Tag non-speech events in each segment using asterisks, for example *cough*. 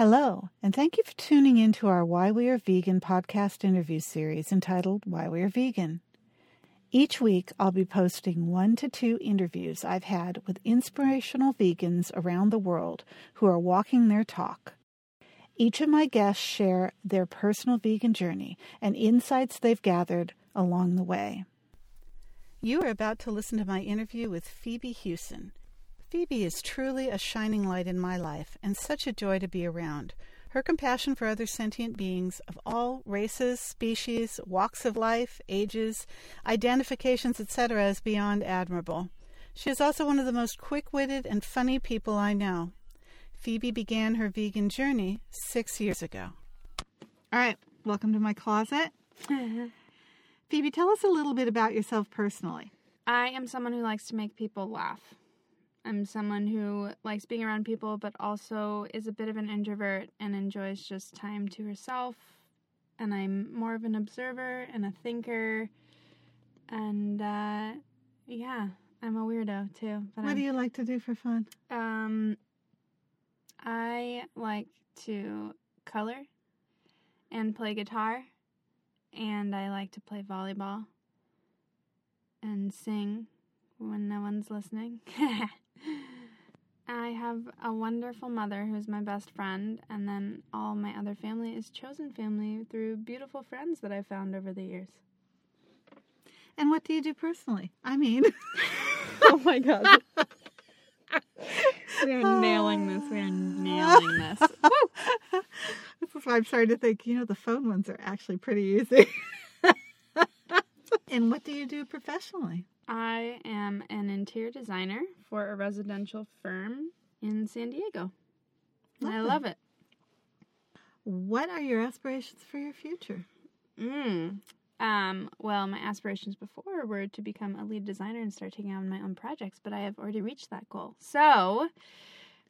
Hello, and thank you for tuning in to our Why We Are Vegan podcast interview series entitled Why We Are Vegan. Each week, I'll be posting one to two interviews I've had with inspirational vegans around the world who are walking their talk. Each of my guests share their personal vegan journey and insights they've gathered along the way. You are about to listen to my interview with Phoebe Hewson. Phoebe is truly a shining light in my life and such a joy to be around. Her compassion for other sentient beings of all races, species, walks of life, ages, identifications, etc., is beyond admirable. She is also one of the most quick witted and funny people I know. Phoebe began her vegan journey six years ago. All right, welcome to my closet. Uh-huh. Phoebe, tell us a little bit about yourself personally. I am someone who likes to make people laugh. I'm someone who likes being around people, but also is a bit of an introvert and enjoys just time to herself. And I'm more of an observer and a thinker. And uh, yeah, I'm a weirdo too. But what I'm, do you like to do for fun? Um, I like to color and play guitar, and I like to play volleyball and sing when no one's listening. *laughs* *laughs* I have a wonderful mother who's my best friend, and then all my other family is chosen family through beautiful friends that I've found over the years. And what do you do personally? I mean, *laughs* *laughs* oh my god. we are nailing this. We are nailing this. this is why I'm starting to think, you know, the phone ones are actually pretty easy. and what do you do professionally? I am an interior designer for a residential firm in San Diego. Lovely. I love it. What are your aspirations for your future? Mm. Um, well, my aspirations before were to become a lead designer and start taking on my own projects, but I have already reached that goal. So,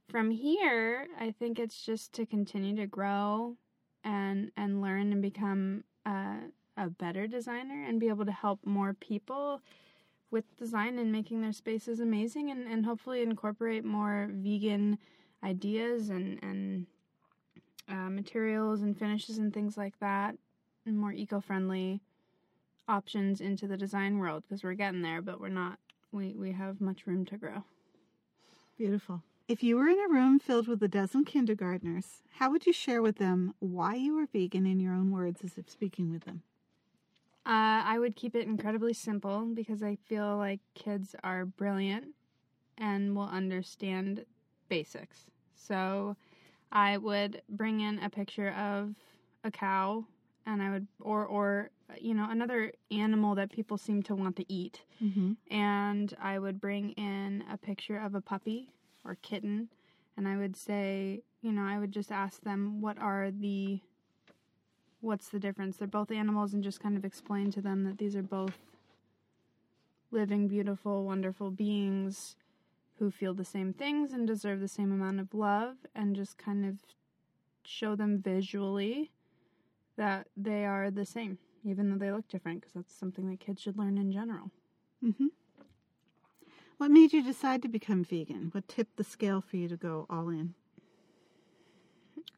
from here, I think it's just to continue to grow and and learn and become a, a better designer and be able to help more people with design and making their spaces amazing and, and hopefully incorporate more vegan ideas and, and uh, materials and finishes and things like that and more eco-friendly options into the design world because we're getting there but we're not we, we have much room to grow. Beautiful. If you were in a room filled with a dozen kindergartners how would you share with them why you were vegan in your own words as if speaking with them uh, I would keep it incredibly simple because I feel like kids are brilliant and will understand basics. So I would bring in a picture of a cow and I would or or you know another animal that people seem to want to eat. Mm-hmm. And I would bring in a picture of a puppy or kitten and I would say, you know, I would just ask them what are the what's the difference? They're both animals, and just kind of explain to them that these are both living, beautiful, wonderful beings who feel the same things and deserve the same amount of love, and just kind of show them visually that they are the same, even though they look different, because that's something that kids should learn in general. Mm-hmm. What made you decide to become vegan? What tipped the scale for you to go all in?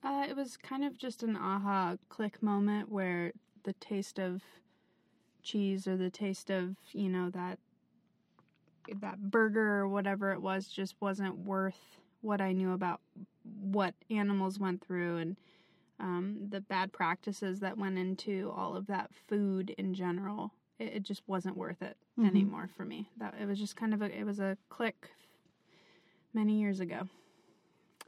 Uh, it was kind of just an aha click moment where the taste of cheese or the taste of you know that that burger or whatever it was just wasn't worth what I knew about what animals went through and um, the bad practices that went into all of that food in general. It, it just wasn't worth it mm-hmm. anymore for me. That it was just kind of a it was a click many years ago.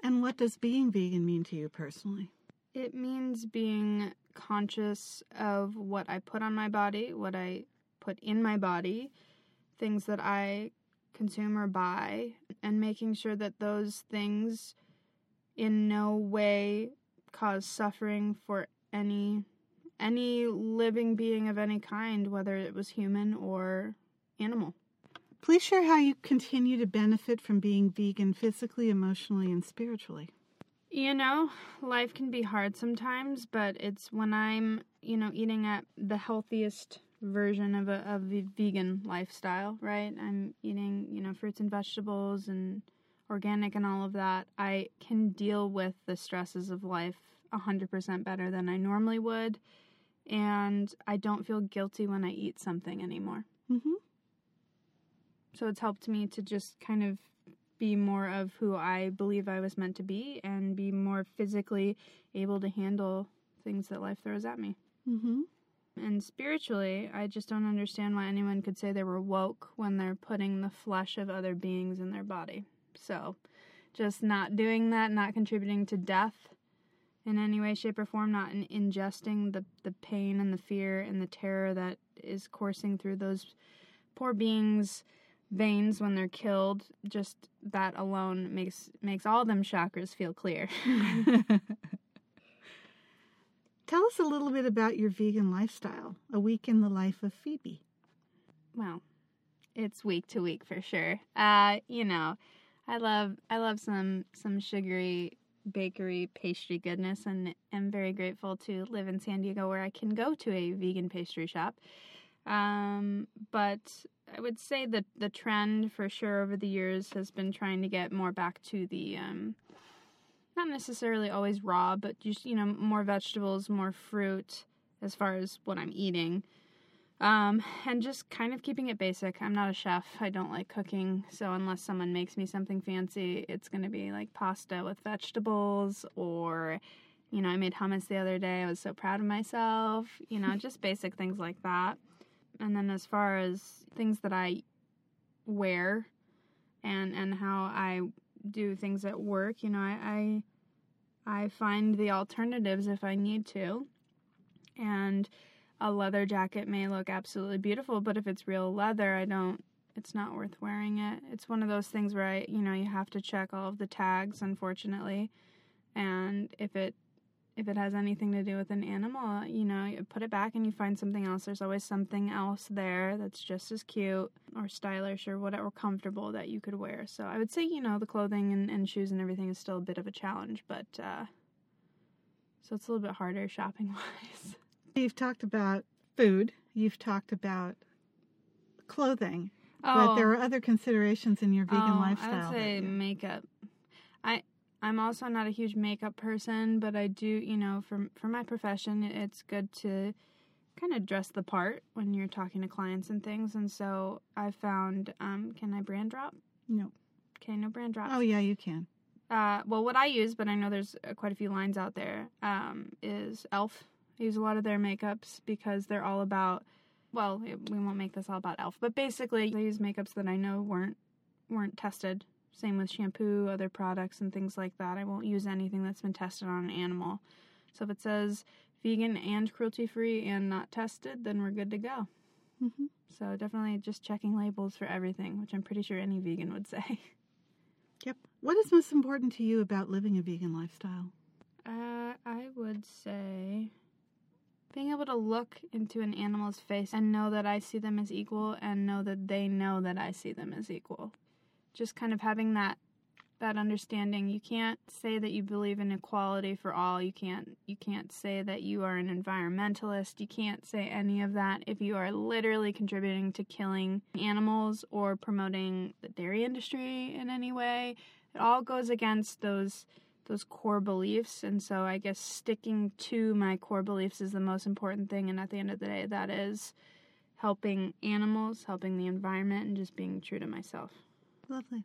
And what does being vegan mean to you personally? It means being conscious of what I put on my body, what I put in my body, things that I consume or buy, and making sure that those things in no way cause suffering for any any living being of any kind, whether it was human or animal. Please share how you continue to benefit from being vegan physically, emotionally, and spiritually. You know, life can be hard sometimes, but it's when I'm, you know, eating at the healthiest version of a, of a vegan lifestyle, right? I'm eating, you know, fruits and vegetables and organic and all of that, I can deal with the stresses of life 100% better than I normally would. And I don't feel guilty when I eat something anymore. Mm-hmm. So it's helped me to just kind of be more of who I believe I was meant to be and be more physically able to handle things that life throws at me. Mm-hmm. And spiritually, I just don't understand why anyone could say they were woke when they're putting the flesh of other beings in their body. So, just not doing that, not contributing to death in any way, shape, or form, not in ingesting the, the pain and the fear and the terror that is coursing through those poor beings' veins when they're killed. Just that alone makes makes all them chakras feel clear. *laughs* Tell us a little bit about your vegan lifestyle. A week in the life of Phoebe. well, it's week to week for sure. Uh, you know, I love I love some some sugary bakery pastry goodness and am very grateful to live in San Diego where I can go to a vegan pastry shop. Um, but I would say that the trend for sure over the years has been trying to get more back to the um, not necessarily always raw, but just you know more vegetables, more fruit as far as what I'm eating. Um, and just kind of keeping it basic. I'm not a chef. I don't like cooking, so unless someone makes me something fancy, it's going to be like pasta with vegetables or you know, I made hummus the other day. I was so proud of myself. You know, just basic things like that. And then as far as things that I wear and and how I do things at work, you know, I I, I find the alternatives if I need to. And a leather jacket may look absolutely beautiful, but if it's real leather, I don't it's not worth wearing it. It's one of those things where I, you know, you have to check all of the tags unfortunately. And if it if it has anything to do with an animal, you know, you put it back and you find something else. There's always something else there that's just as cute or stylish or whatever comfortable that you could wear. So I would say, you know, the clothing and, and shoes and everything is still a bit of a challenge, but uh so it's a little bit harder *laughs* shopping wise. You've talked about food. You've talked about clothing. But there are other considerations in your vegan oh, lifestyle. I would say makeup. I I'm also not a huge makeup person, but I do, you know, for for my profession, it's good to kind of dress the part when you're talking to clients and things. And so I found, um, can I brand drop? No. Okay, no brand drops. Oh yeah, you can. Uh, well, what I use, but I know there's uh, quite a few lines out there, um, is Elf. I use a lot of their makeups because they're all about. Well, it, we won't make this all about Elf, but basically, they use makeups that I know weren't weren't tested. Same with shampoo, other products, and things like that. I won't use anything that's been tested on an animal. So if it says vegan and cruelty free and not tested, then we're good to go. hmm So definitely just checking labels for everything, which I'm pretty sure any vegan would say. *laughs* Yep. What is most important to you about living a vegan lifestyle? Uh, I would say being able to look into an animal's face and know that I see them as equal and know that they know that I see them as equal. Just kind of having that that understanding. You can't say that you believe in equality for all. You can't you can't say that you are an environmentalist. You can't say any of that if you are literally contributing to killing animals or promoting the dairy industry in any way. It all goes against those those core beliefs and so i guess sticking to my core beliefs is the most important thing and at the end of the day that is helping animals helping the environment and just being true to myself Lovely.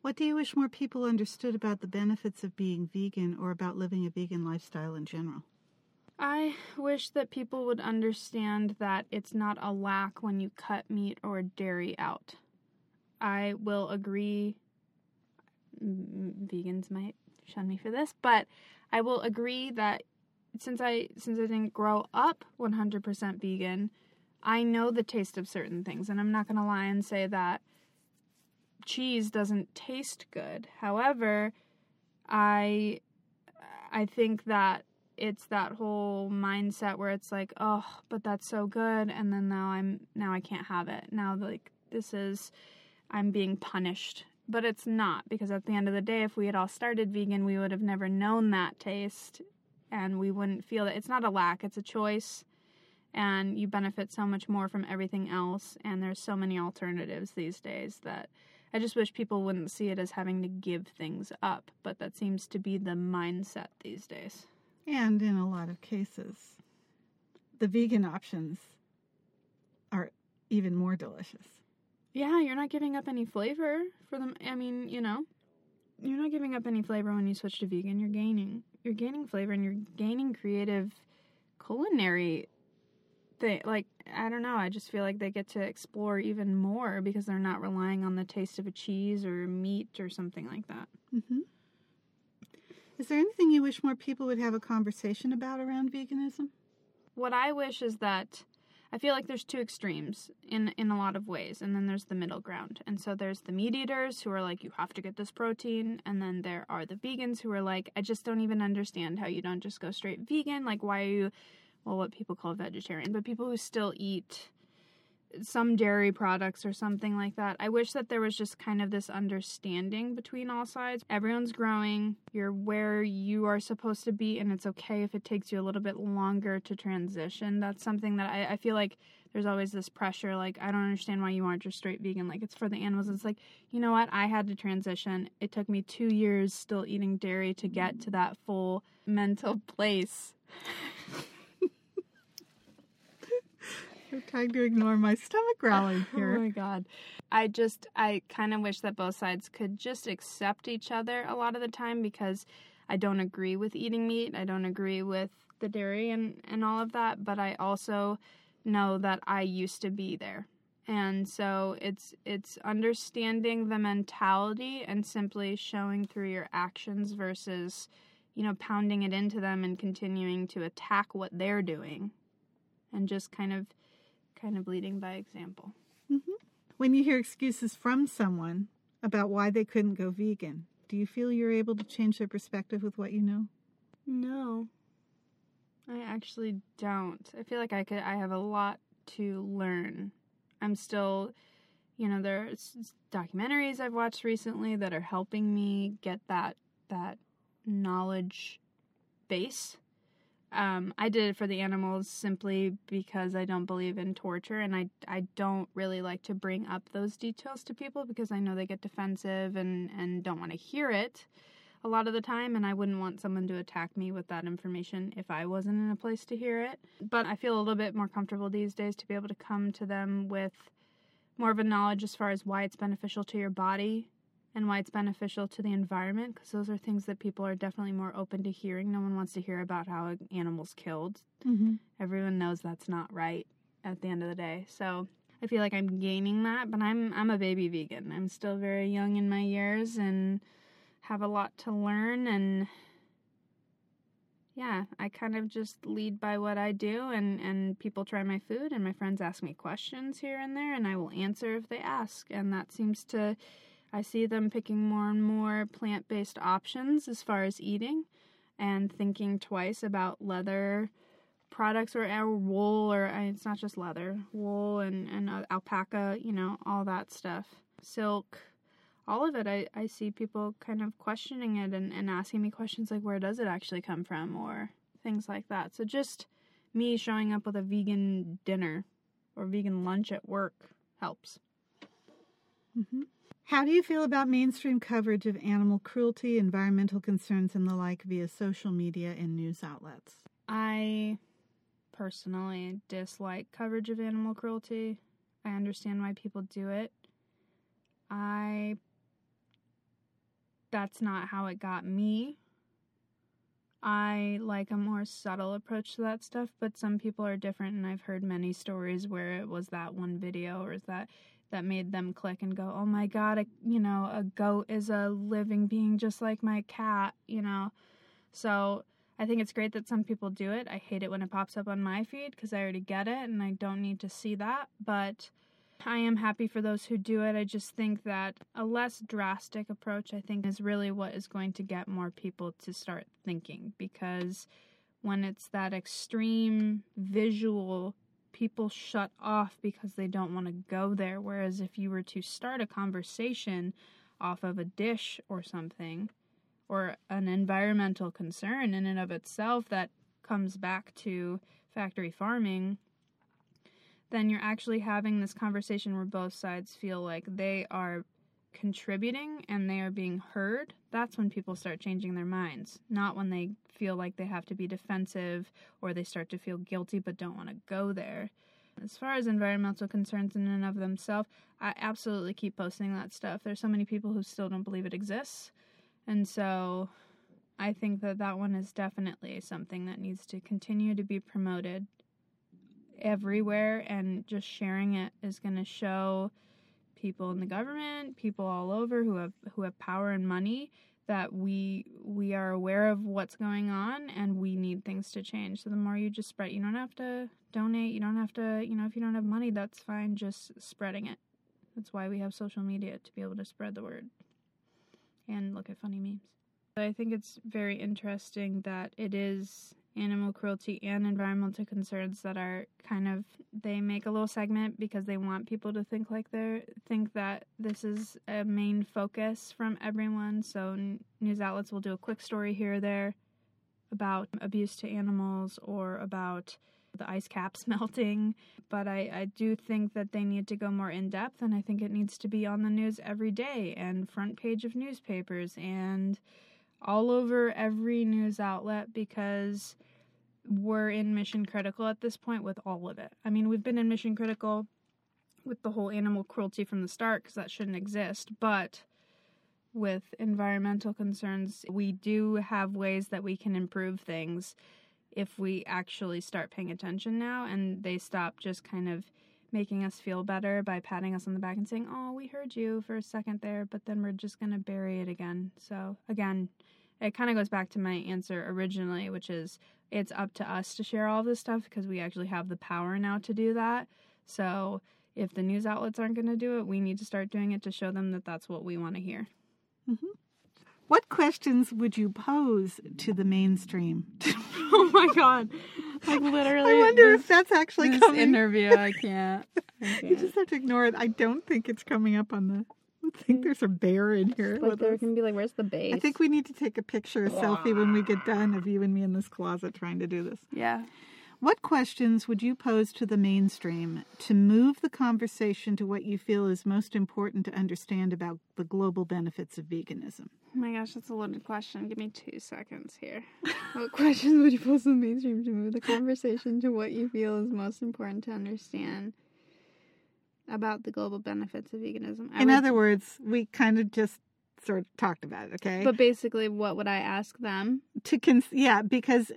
What do you wish more people understood about the benefits of being vegan or about living a vegan lifestyle in general? i wish that people would understand that it's not a lack when you cut meat or dairy out i will agree vegans might shun me for this but i will agree that since i since i didn't grow up 100% vegan i know the taste of certain things and i'm not going to lie and say that cheese doesn't taste good. However i i think that it's that whole mindset where it's like oh but that's so good and then now i'm now i can't have it. Now like this is i'm being punished. But it's not because at the end of the day if we had all started vegan we would have never known that taste and we wouldn't feel that it's not a lack it's a choice and you benefit so much more from everything else and there's so many alternatives these days that I just wish people wouldn't see it as having to give things up, but that seems to be the mindset these days. And in a lot of cases, the vegan options are even more delicious. Yeah, you're not giving up any flavor for them. I mean, you know, you're not giving up any flavor when you switch to vegan. You're gaining, you're gaining flavor, and you're gaining creative culinary thing. Like I don't know. I just feel like they get to explore even more because they're not relying on the taste of a cheese or meat or something like that. Mm-hmm. Is there anything you wish more people would have a conversation about around veganism? What I wish is that I feel like there's two extremes in in a lot of ways, and then there's the middle ground. And so there's the meat eaters who are like, you have to get this protein, and then there are the vegans who are like, I just don't even understand how you don't just go straight vegan. Like, why are you, well, what people call vegetarian, but people who still eat some dairy products or something like that. I wish that there was just kind of this understanding between all sides. Everyone's growing, you're where you are supposed to be, and it's okay if it takes you a little bit longer to transition. That's something that I, I feel like there's always this pressure like, I don't understand why you aren't just straight vegan. Like, it's for the animals. It's like, you know what? I had to transition. It took me two years still eating dairy to get to that full mental place. *laughs* I'm trying to ignore my stomach growling *laughs* oh here. Oh my god. I just I kind of wish that both sides could just accept each other a lot of the time because I don't agree with eating meat. I don't agree with the dairy and and all of that, but I also know that I used to be there. And so it's it's understanding the mentality and simply showing through your actions versus you know pounding it into them and continuing to attack what they're doing and just kind of kind of leading by example. Mm-hmm. When you hear excuses from someone about why they couldn't go vegan, do you feel you're able to change their perspective with what you know? No. I actually don't. I feel like I could I have a lot to learn. I'm still you know there's documentaries I've watched recently that are helping me get that that knowledge base um, I did it for the animals simply because I don't believe in torture, and I I don't really like to bring up those details to people because I know they get defensive and and don't want to hear it a lot of the time, and I wouldn't want someone to attack me with that information if I wasn't in a place to hear it. But I feel a little bit more comfortable these days to be able to come to them with more of a knowledge as far as why it's beneficial to your body and why it's beneficial to the environment because those are things that people are definitely more open to hearing. No one wants to hear about how an animal's killed. Mm-hmm. Everyone knows that's not right at the end of the day. So I feel like I'm gaining that, but I'm I'm a baby vegan. I'm still very young in my years and have a lot to learn and yeah, I kind of just lead by what I do and and people try my food and my friends ask me questions here and there and I will answer if they ask and that seems to I see them picking more and more plant based options as far as eating and thinking twice about leather products or, or wool, or it's not just leather, wool and, and alpaca, you know, all that stuff. Silk, all of it. I, I see people kind of questioning it and, and asking me questions like, where does it actually come from, or things like that. So just me showing up with a vegan dinner or vegan lunch at work helps. Mm-hmm. How do you feel about mainstream coverage of animal cruelty, environmental concerns, and the like via social media and news outlets? I personally dislike coverage of animal cruelty. I understand why people do it. I. That's not how it got me. I like a more subtle approach to that stuff, but some people are different, and I've heard many stories where it was that one video or is that that made them click and go, "Oh my god, a, you know, a goat is a living being just like my cat," you know. So, I think it's great that some people do it. I hate it when it pops up on my feed because I already get it and I don't need to see that, but I am happy for those who do it. I just think that a less drastic approach, I think, is really what is going to get more people to start thinking because when it's that extreme visual people shut off because they don't want to go there. Whereas if you were to start a conversation off of a dish or something, or an environmental concern in and of itself that comes back to factory farming, then you're actually having this conversation where both sides feel like they are contributing and they are being heard, that's when people start changing their minds. Not when they feel like they have to be defensive or they start to feel guilty but don't want to go there. As far as environmental concerns in and of themselves, I absolutely keep posting that stuff. There's so many people who still don't believe it exists. And so I think that that one is definitely something that needs to continue to be promoted everywhere and just sharing it is going to show people in the government, people all over who have who have power and money that we we are aware of what's going on and we need things to change. So the more you just spread, you don't have to donate, you don't have to, you know, if you don't have money, that's fine, just spreading it. That's why we have social media to be able to spread the word and look at funny memes. I think it's very interesting that it is animal cruelty and environmental concerns that are kind of they make a little segment because they want people to think like they're think that this is a main focus from everyone. So news outlets will do a quick story here or there about abuse to animals or about the ice caps *laughs* melting. But I, I do think that they need to go more in depth and i think it needs to be on the news every day and front page of newspapers and all over every news outlet because we're in mission critical at this point with all of it. I mean, we've been in mission critical with the whole animal cruelty from the start because that shouldn't exist, but with environmental concerns, we do have ways that we can improve things if we actually start paying attention now and they stop just kind of making us feel better by patting us on the back and saying, "Oh, we heard you for a second there, but then we're just going to bury it again." So, again, it kind of goes back to my answer originally, which is it's up to us to share all this stuff because we actually have the power now to do that. So if the news outlets aren't going to do it, we need to start doing it to show them that that's what we want to hear. Mm-hmm. What questions would you pose to the mainstream? *laughs* oh my god! Like literally, I wonder this, if that's actually this coming. interview. I can't. I *laughs* can't. you just have to ignore it. I don't think it's coming up on the I think there's a bear in here. But there us. can be like, where's the base? I think we need to take a picture, a selfie when we get done of you and me in this closet trying to do this. Yeah. What questions would you pose to the mainstream to move the conversation to what you feel is most important to understand about the global benefits of veganism? Oh my gosh, that's a loaded question. Give me two seconds here. *laughs* what questions would you pose to the mainstream to move the conversation to what you feel is most important to understand about the global benefits of veganism. I In would, other words, we kind of just sort of talked about it, okay? But basically, what would I ask them? To cons- yeah, because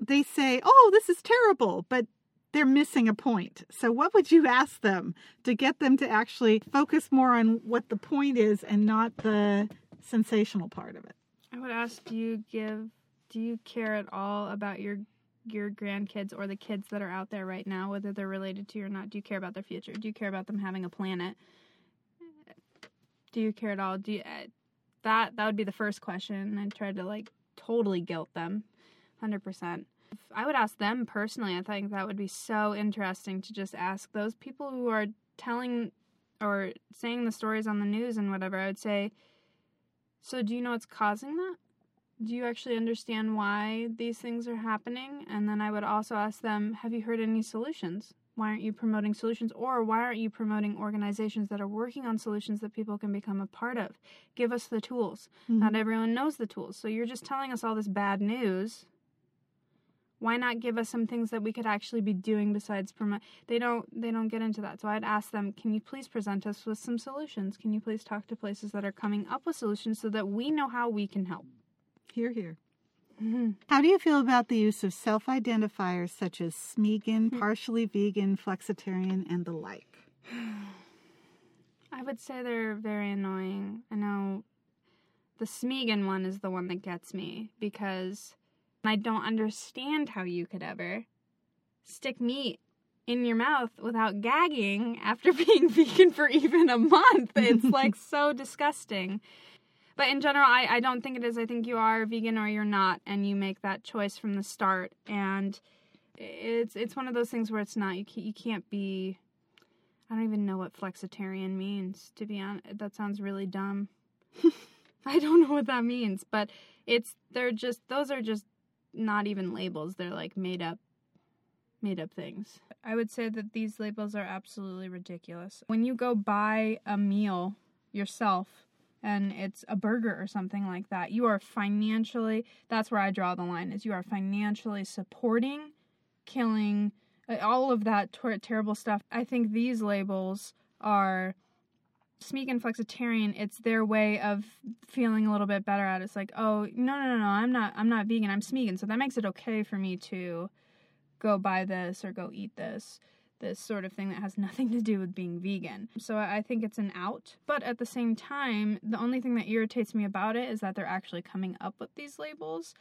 they say, "Oh, this is terrible," but they're missing a point. So, what would you ask them to get them to actually focus more on what the point is and not the sensational part of it? I would ask, do you give, do you care at all about your your grandkids or the kids that are out there right now, whether they're related to you or not? Do you care about their future? Do you care about them having a planet? Do you care at all? Do you, uh, that that would be the first question. I'd try to like totally guilt them, hundred percent. I would ask them personally. I think that would be so interesting to just ask those people who are telling or saying the stories on the news and whatever. I would say, so do you know what's causing that? do you actually understand why these things are happening? And then I would also ask them, have you heard any solutions? Why aren't you promoting solutions? Or why aren't you promoting organizations that are working on solutions that people can become a part of? Give us the tools. Mm-hmm. Not everyone knows the tools. So you're just telling us all this bad news. Why not give us some things that we could actually be doing besides promote? They don't. They don't get into that. So I'd ask them, can you please present us with some solutions? Can you please talk to places that are coming up with solutions so that we know how we can help? here here Mm-hmm. How do you feel about the use of self identifiers such as Smeagan, hmm. partially vegan, flexitarian, and the like? *sighs* I would say they're very annoying. I know the SMEGAN one is the one that gets me because I don't understand how you could ever stick meat in your mouth without gagging after *laughs* being vegan for even a month. It's like *laughs* so disgusting. But in general, I, I don't think it is. I think you are vegan or you're not, and you make that choice from the start. And it's it's one of those things where it's not. You can't, you can't be. I don't even know what flexitarian means. To be honest, that sounds really dumb. *laughs* I don't know what that means, but it's they're just those are just not even labels. They're like made up made up things. I would say that these labels are absolutely ridiculous. When you go buy a meal yourself and it's a burger or something like that, you are financially, that's where I draw the line, is you are financially supporting killing uh, all of that ter- terrible stuff. I think these labels are Smeek Flexitarian, it's their way of feeling a little bit better at it. It's like, oh no no no no, I'm not I'm not vegan, I'm Smeegan, so that makes it okay for me to go buy this or go eat this this sort of thing that has *laughs* nothing to do with being vegan. So I think it's an out. But at the same time, the only thing that irritates me about it is that they're actually coming up with these labels.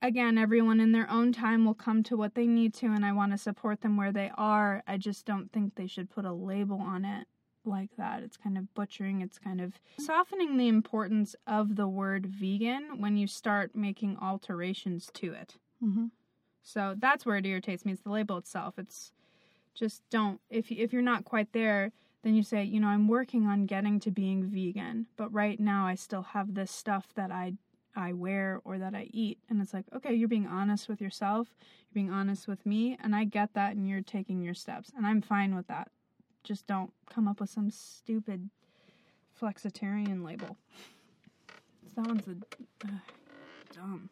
Again, everyone in their own time will come to what they need to, and I want to support them where they are. I just don't think they should put a label on it like that. It's kind of butchering, it's kind of softening the importance of the word vegan when you start making alterations to it. Mm-hmm. So that's where it irritates me. It's the label itself. It's just don't if if you're not quite there, then you say, you know, I'm working on getting to being vegan, but right now I still have this stuff that I I wear or that I eat. And it's like, okay, you're being honest with yourself, you're being honest with me, and I get that and you're taking your steps. And I'm fine with that. Just don't come up with some stupid flexitarian label. That one's a uh, dumb.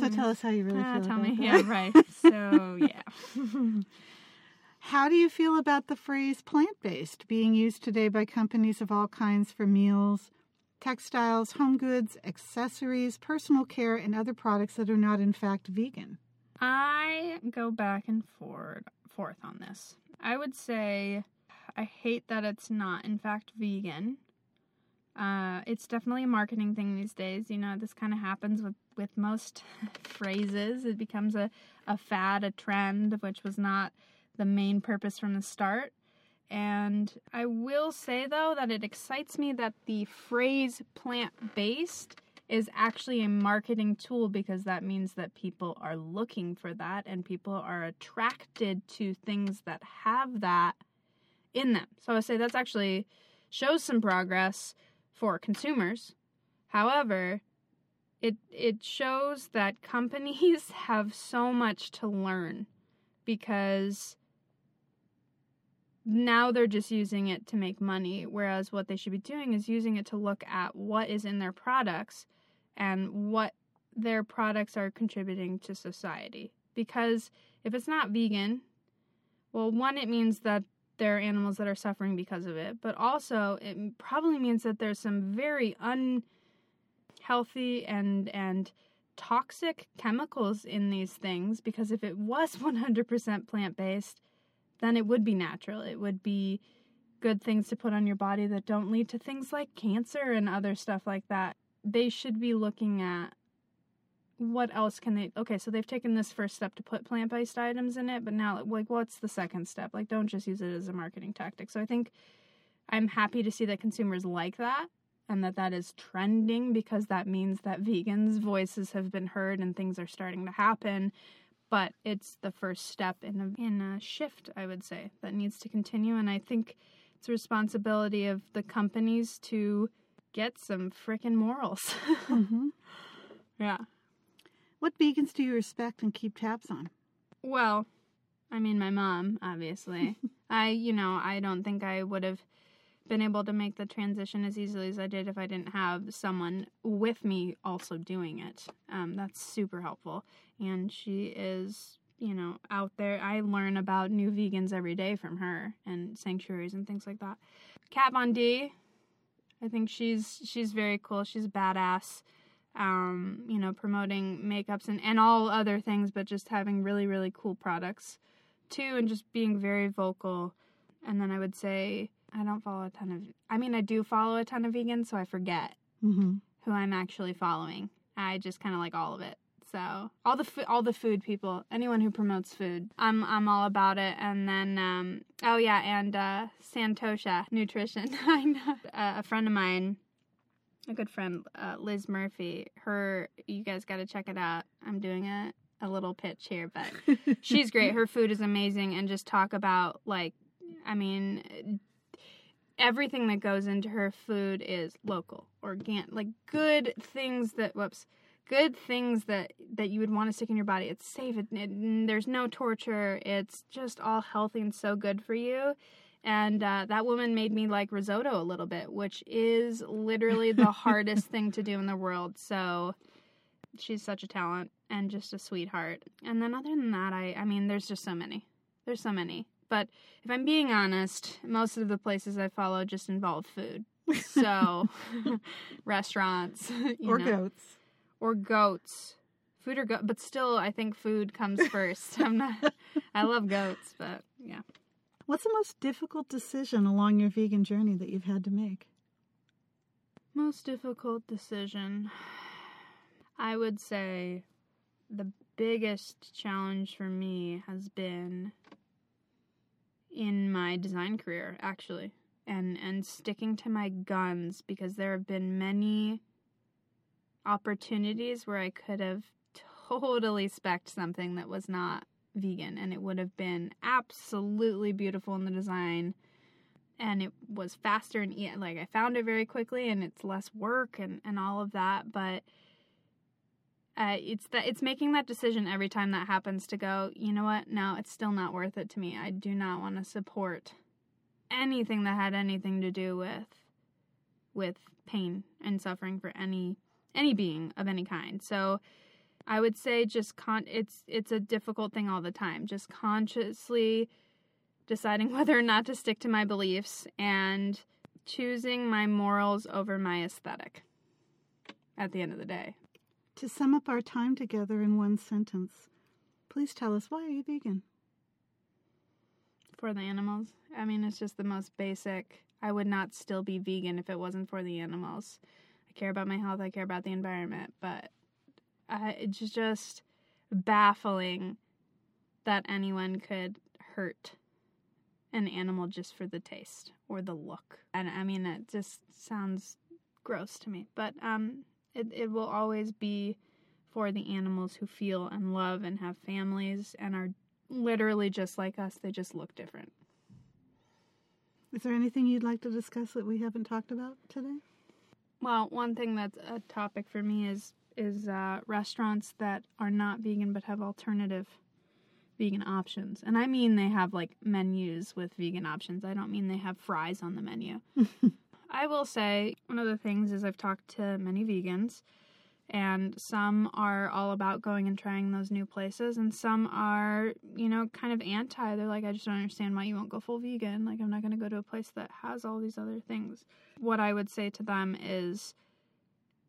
So tell us how you really Ah, feel. tell me. that. Yeah, right. *laughs* So yeah. *laughs* How do you feel about the phrase plant based being used today by companies of all kinds for meals, textiles, home goods, accessories, personal care, and other products that are not, in fact, vegan? I go back and forward forth on this. I would say I hate that it's not in fact vegan. Uh, it's definitely a marketing thing these days. You know, this kind of happens with with most *laughs* phrases. It becomes a a fad, a trend, which was not the main purpose from the start. And I will say though that it excites me that the phrase plant based is actually a marketing tool because that means that people are looking for that and people are attracted to things that have that in them. So I say that's actually shows some progress for consumers. However, it it shows that companies *laughs* have so much to learn because now they're just using it to make money whereas what they should be doing is using it to look at what is in their products and what their products are contributing to society. Because if it's not vegan well one it means that there are animals that are suffering because of it but also it probably means that there's some very unhealthy and and toxic chemicals in these things because if it was *laughs* 100% plant-based then it would be natural. It would be good things to put on your body that don't lead to things like cancer and other stuff like that. They should be looking at what else can they okay so they've taken this first step to put plant-based items in it but now like what's the second step like don't just use it as a marketing tactic so i think i'm happy to see that consumers like that and that that is trending because that means that vegans voices have been heard and things are starting to happen but it's the first step in a, in a shift, I would say, that needs to continue. And I think it's a responsibility of the companies to get some freaking morals. *laughs* Mm-hmm. yeah. What vegans do you respect and keep tabs on? Well, I mean, my mom, obviously. *laughs* I, you know, I don't think I would have been able to make the transition as easily as I did if I didn't have someone with me also doing it. Um, that's super helpful. And she is, you know, out there. I learn about new vegans every day from her and sanctuaries and things like that. Kat Von D, I think she's she's very cool. She's badass. Um, you know, promoting makeups and, and all other things, but just having really, really cool products too, and just being very vocal. And then I would say I don't follow a ton of. I mean, I do follow a ton of vegans, so I forget Mm-hmm. who I'm actually following. I just kind of like all of it. So all the fo- all the food people, anyone who promotes food, I'm I'm all about it. And then um, oh yeah, and uh, Santosha Nutrition. *laughs* I know uh, a friend of mine, a good friend, uh, Liz Murphy. Her, you guys got to check it out. I'm doing a a little pitch here, but *laughs* she's great. Her food is amazing, and just talk about like, I mean, everything that goes into her food is local, organic, like good things that whoops, good things that that you would want to stick in your body. It's safe. It, it, there's no torture. It's just all healthy and so good for you. And uh, that woman made me like risotto a little bit, which is literally the *laughs* hardest thing to do in the world. So she's such a talent and just a sweetheart. And then other than that, I I mean, there's just so many. There's so many. But if I'm being honest, most of the places I follow just involve food. *laughs* So *laughs* restaurants *laughs* or know, goats. or goats. Food or goat, but still, I think food comes first. I'm not. I love goats, but yeah. What's the most difficult decision along your vegan journey that you've had to make? Most difficult decision. I would say the biggest challenge for me has been in my design career actually and and sticking to my guns because there have been many opportunities where I could have *laughs* totally specced something that was not vegan and it would have been absolutely beautiful in the design and it was faster and like I found it very quickly and it's less work and and all of that but uh, it's that it's making that decision every time that happens to go you know what no it's still not worth it to me I do not want to support anything that had anything to do with with pain and suffering for any any being of any kind so I would say just con it's it's a difficult thing all the time. Just consciously deciding *laughs* whether or not to stick to my beliefs and choosing my morals over my aesthetic at the end of the day. To sum up our time together in one sentence, please tell us why are you vegan? For the animals. I mean, it's just the most basic. I would not still be vegan if it wasn't for the animals. I care about my health, I care about the environment, but I, it's just baffling that anyone could hurt an animal just for the taste or the look. And I mean, it just sounds gross to me, but um, it, it will always be for the animals who feel and love and have families and are literally just like us. They just look different. Is there anything you'd like to discuss that we haven't talked about today? Well, one thing that's a topic for me is is uh, restaurants that are not vegan but have alternative vegan options. And I mean they have like menus with vegan options. I don't mean they have fries on the menu. *laughs* I will say one of the things is I've talked to many vegans and some are all about going and trying those new places and some are, you know, kind of anti. They're like I just don't understand why you won't go full vegan. Like I'm not going to go to a place that has all these other things. What I would say to them is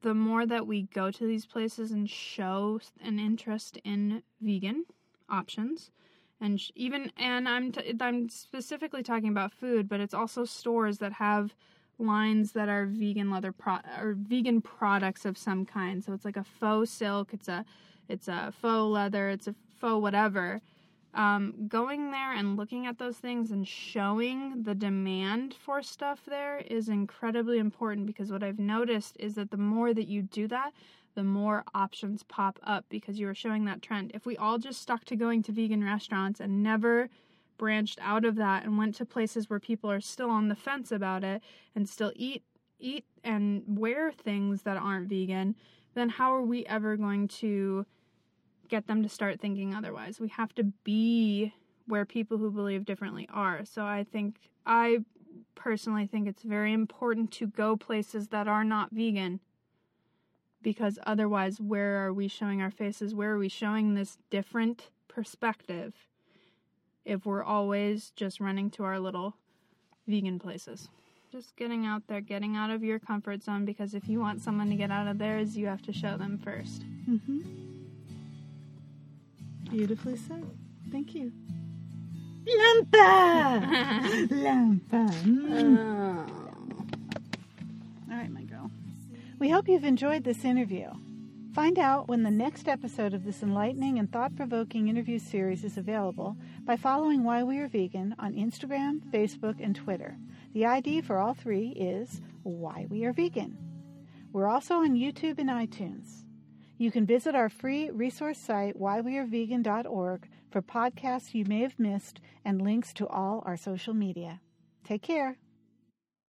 the more that we go to these places and show an interest in vegan options and even and I'm t- I'm specifically talking about food but it's also stores that have lines that are vegan leather pro- or vegan products of some kind so it's like a faux silk it's a it's a faux leather it's a faux whatever um, going there and looking at those things and showing the demand for stuff there is incredibly important because what I've noticed is that the more that you do that, the more options pop up because you are showing that trend. If we all just stuck to going to vegan restaurants and never branched out of that and went to places where people are still on the fence about it and still eat eat and wear things that aren't vegan, then how are we ever going to get them to start thinking otherwise. We have to be where people who believe differently are. So I think, I personally think it's very important to go places that are not vegan because otherwise, where are we showing our faces? Where are we showing this different perspective if we're always just running to our little vegan places? Just getting out there, getting out of your comfort zone because if you want someone to get out of theirs, you have to show them 1st Mm-hmm. Beautifully said. Thank you. Lampa! *laughs* Lampa. Mm. All right, my girl. We hope you've enjoyed this interview. Find out when the next episode of this enlightening and thought provoking interview series is available by following Why We Are Vegan on Instagram, Facebook, and Twitter. The ID for all three is Why We Are Vegan. We're also on YouTube and iTunes. You can visit our free resource site, whywearevegan.org, for podcasts you may have missed and links to all our social media. Take care.